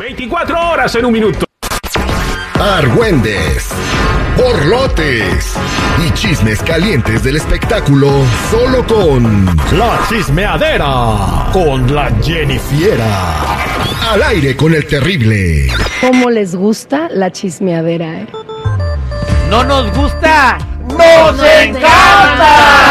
24 horas en un minuto. Argüendes, borlotes y chismes calientes del espectáculo solo con La chismeadera con la Jennifiera. Al aire con el terrible. ¿Cómo les gusta la chismeadera? eh? ¡No nos gusta! ¡Nos encanta!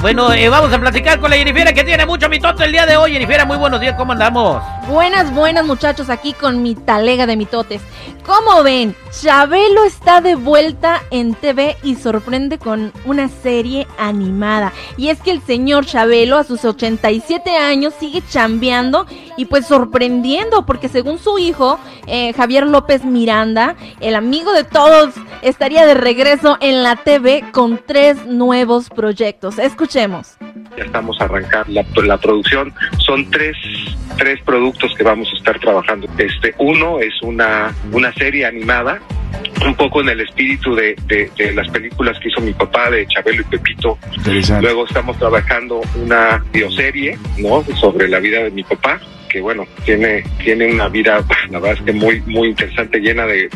Bueno, eh, vamos a platicar con la Jennifer que tiene mucho mitote el día de hoy. Jennifer, muy buenos días, ¿cómo andamos? Buenas, buenas muchachos, aquí con mi talega de mitotes. ¿Cómo ven? Chabelo está de vuelta en TV y sorprende con una serie animada. Y es que el señor Chabelo a sus 87 años sigue chambeando y pues sorprendiendo porque según su hijo, eh, Javier López Miranda, el amigo de todos, estaría de regreso en la TV con tres nuevos proyectos. Escuchemos. ya estamos a arrancar la, la producción. Son tres, tres productos que vamos a estar trabajando. Este, uno es una, una serie animada, un poco en el espíritu de, de, de las películas que hizo mi papá, de Chabelo y Pepito. Luego estamos trabajando una bioserie, ¿no? Sobre la vida de mi papá que bueno, tiene, tiene una vida, la verdad es que muy, muy interesante, llena de,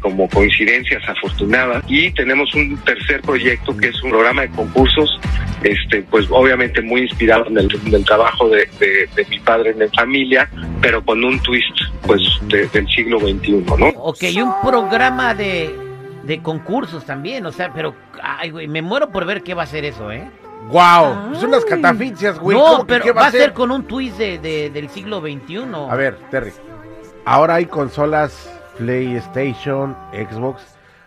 como coincidencias afortunadas. Y tenemos un tercer proyecto que es un programa de concursos, este, pues obviamente muy inspirado en el, trabajo de, mi padre en la familia, pero con un twist, pues, de- del siglo XXI, ¿no? Ok, un programa de, de concursos también, o sea, pero, ay, güey, me muero por ver qué va a ser eso, ¿eh? Wow, son unas catafixias, güey. no, ¿Cómo que pero qué va a ser con un twist de, de- del siglo XXI. A ver, Terry. Ahora hay consolas PlayStation, Xbox.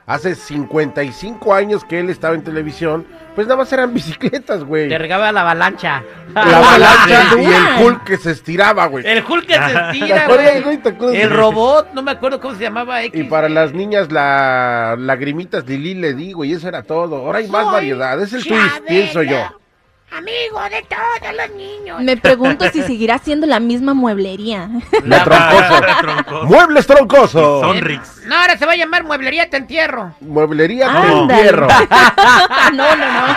Hace 55 años que él estaba en televisión, pues nada más eran bicicletas, güey. Te regaba la avalancha. La avalancha y el Hulk que se estiraba, güey. El Hulk que se ¿Te estira, güey. El robot, no me acuerdo cómo se llamaba X. Y para las niñas, la lagrimitas Lili le digo, y eso era todo. Ahora hay más variedad. Es el twist, pienso yo. Amigo de todos los niños. Me pregunto si seguirá siendo la misma mueblería. La troncoso. Muebles troncosos. No, ahora se va a llamar Mueblería Te Entierro. Mueblería Ándale. hierro. no, no, no.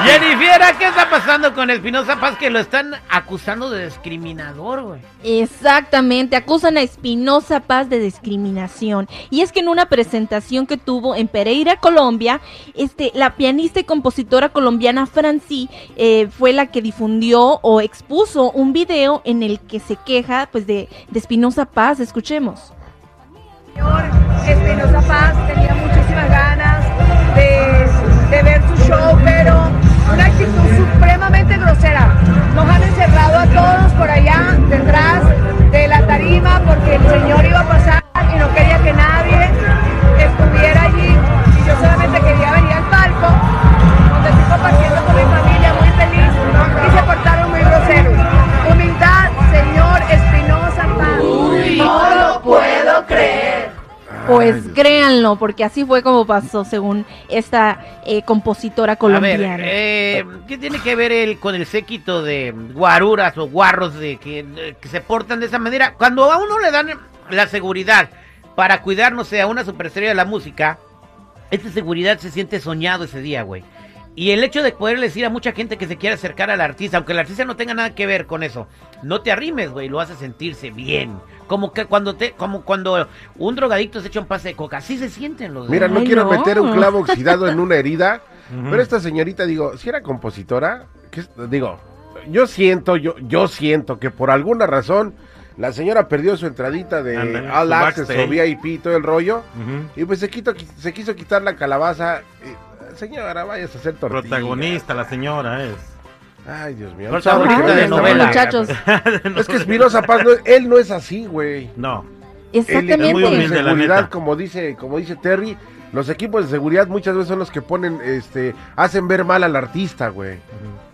Jennifer, ¿qué está pasando con Espinosa Paz? Que lo están acusando de discriminador, güey. Exactamente, acusan a Espinosa Paz de discriminación. Y es que en una presentación que tuvo en Pereira, Colombia, este, la pianista y compositora colombiana Franci eh, fue la que difundió o expuso un video en el que se queja pues de, de Espinosa Paz. Escuchemos. Espinosa Paz tenía muchísimas porque así fue como pasó según esta eh, compositora A colombiana. ver, eh, ¿qué tiene que ver él con el séquito de guaruras o guarros de que, de que se portan de esa manera? Cuando a uno le dan la seguridad para cuidar, no sé, a una superestrella de la música, esta seguridad se siente soñado ese día, güey. Y el hecho de poder decir a mucha gente que se quiere acercar al artista, aunque el artista no tenga nada que ver con eso, no te arrimes, güey, lo hace sentirse bien. Como que cuando te, como cuando un drogadicto se echa un pase de coca, así se sienten los Mira, no Ay, quiero no. meter un clavo oxidado en una herida, pero esta señorita, digo, si era compositora, digo, yo siento, yo, yo siento que por alguna razón la señora perdió su entradita de All Access o. VIP y todo el rollo, y pues se, quito, se quiso quitar la calabaza. y, señora, vayas a hacer tortillas. Protagonista, la señora es. Ay, Dios mío. Protagonista de novela. Muchachos. Es que Espinosa Paz, no, él no es así, güey. No. Exactamente. humilde, la seguridad, como dice, como dice Terry, los equipos de seguridad muchas veces son los que ponen, este, hacen ver mal al artista, güey.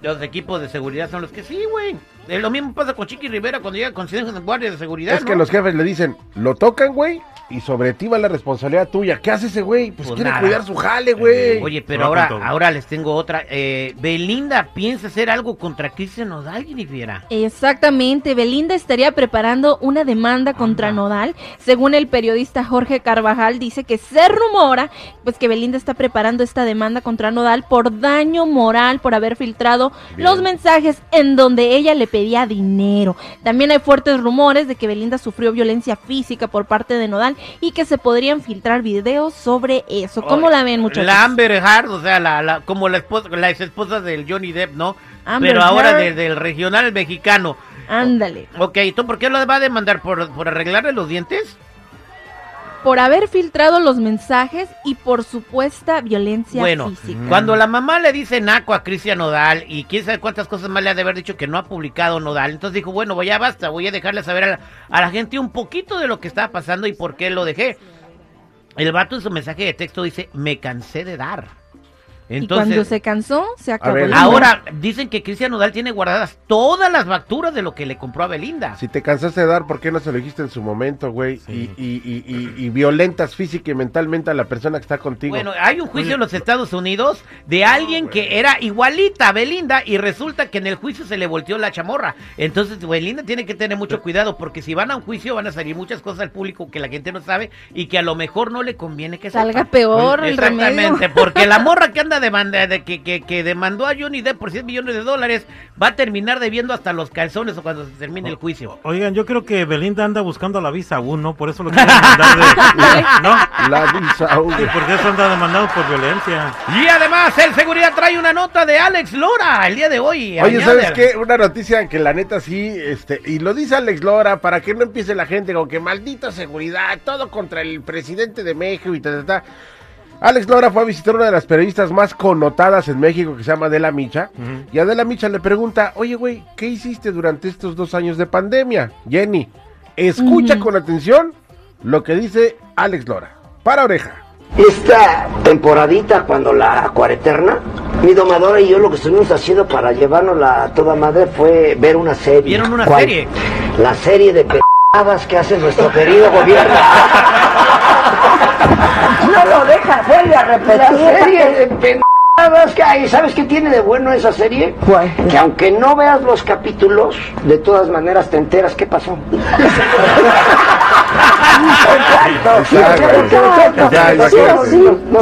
Los equipos de seguridad son los que sí, güey. Eh, Lo mismo pasa con Chiqui Rivera cuando llega con guardias de seguridad. Es que los jefes le dicen, lo tocan, güey, y sobre ti va la responsabilidad tuya. ¿Qué hace ese güey? Pues, Pues quiere nada. cuidar su jale, güey. Oye, Se pero ahora, todo. ahora les tengo otra. Eh, Belinda piensa hacer algo contra Cristian Nodal, Jennifer. Exactamente, Belinda estaría preparando una demanda contra Nodal. Según el periodista Jorge Carvajal, dice que se rumora pues que Belinda está preparando esta demanda contra Nodal por daño moral por haber filtrado Bien. los mensajes en donde ella le pedía dinero. También hay fuertes rumores de que Belinda sufrió violencia física por parte de Nodal y que se podrían filtrar videos sobre eso. ¿Cómo Oye, la ven, muchachos? La Amber Heard, o sea, la, la- como la esposa, la ex esposa del Johnny Depp, ¿no? Amber pero ahora Heard. de- del regional mexicano. Ándale. Ok, ¿tú por qué lo va a demandar? ¿Por, por arreglarle los dientes? Por haber filtrado los mensajes y por supuesta violencia Bueno, física. cuando la mamá le dice naco a Cristian Nodal y quién sabe cuántas cosas más le ha de haber dicho que no ha publicado Nodal, entonces dijo, bueno, ya basta, voy a dejarle saber a la, a la gente un poquito de lo que estaba pasando y por qué lo dejé. El vato en su mensaje de texto dice, me cansé de dar. Y cuando Entonces, se cansó, se acabó. ver, ahora dicen que Cristian Nodal tiene guardadas todas las facturas de lo que le compró a Belinda. Si te cansaste de dar, ¿por qué no se lo dijiste en su momento, güey? Sí. Y, y, y, y- y violentas física y mentalmente a la persona que está contigo. Bueno, hay un juicio en los Estados Unidos de alguien que era igualita a Belinda y resulta que en el juicio se le volteó la chamorra. Entonces Belinda tiene que tener mucho cuidado porque si van a un juicio van a salir muchas cosas al público que la gente no sabe y que a lo mejor no le conviene que Salga sepa. peor el remedio. Exactamente, porque la morra que anda demanda, de que, que, que demandó a Johnny Depp por 100 millones de dólares va a terminar debiendo hasta los calzones o cuando se termine el juicio. Oigan, yo creo que Belinda anda buscando la visa aún, ¿no? Por eso lo quieren mandar de... ¿No? La visa, güey. Sí, porque eso anda demandado por violencia. Y además el seguridad trae una nota de Alex Lora el día de hoy. Oye, ¿sabes qué? Una noticia que la neta sí, este, y lo dice Alex Lora, para que no empiece la gente con que maldita seguridad, todo contra el presidente de México y ta, ta, ta. Alex Lora fue a visitar una de las periodistas más connotadas en México que se llama Adela Micha. Y Adela Micha le pregunta, oye, güey, ¿qué hiciste durante estos dos años de pandemia? Jenny, escucha con atención lo que dice Alex Lora. Para oreja. Esta temporadita, cuando la cuareterna, mi domadora y yo lo que estuvimos haciendo para llevárnosla a toda madre fue ver una serie. ¿Vieron una ¿Cuál? serie? La serie de p***adas que hace nuestro querido gobierno. No deja, vuelve a repetir. La serie de que hay. ¿Sabes qué tiene de bueno esa serie? Que aunque no veas los capítulos, de todas maneras te enteras qué pasó.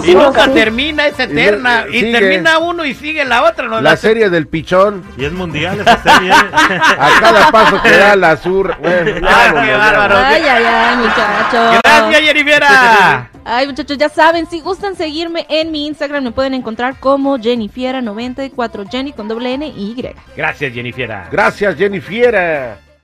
Y nunca sí. termina, es eterna. Y sigue. termina uno y sigue la otra. ¿no? La serie del pichón, Y es mundial esa serie. a cada paso que da la sur. Bueno, Ah, qué bárbaro. Ay, ay, ay, muchachos. Gracias, Jennifer. Ay, muchachos, ya saben, si gustan seguirme en mi Instagram, me pueden encontrar como Jennifiera94, Jenny con doble N y Y. Gracias, Jennifer. Gracias, Jennifer.